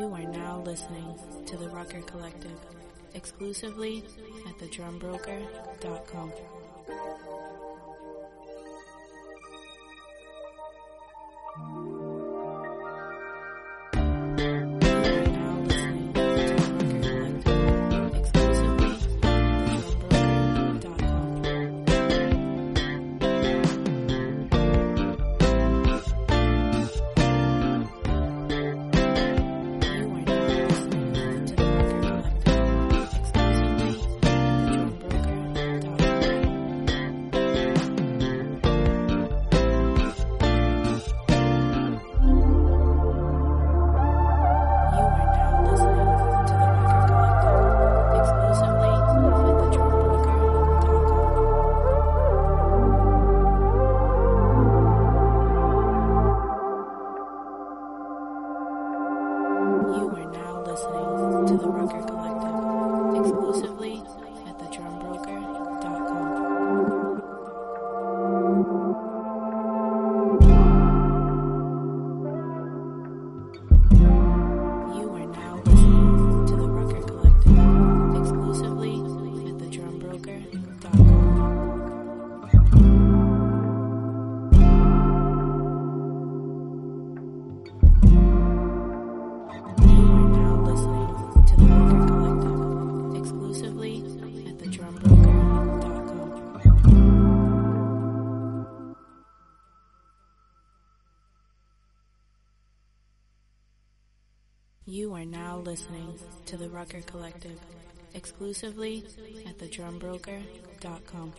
You are now listening to the Rucker Collective, exclusively at thedrumbroker.com. to the Rucker Collective, exclusively at thedrumbroker.com. You are now listening to the Rucker Collective, exclusively at thedrumbroker.com.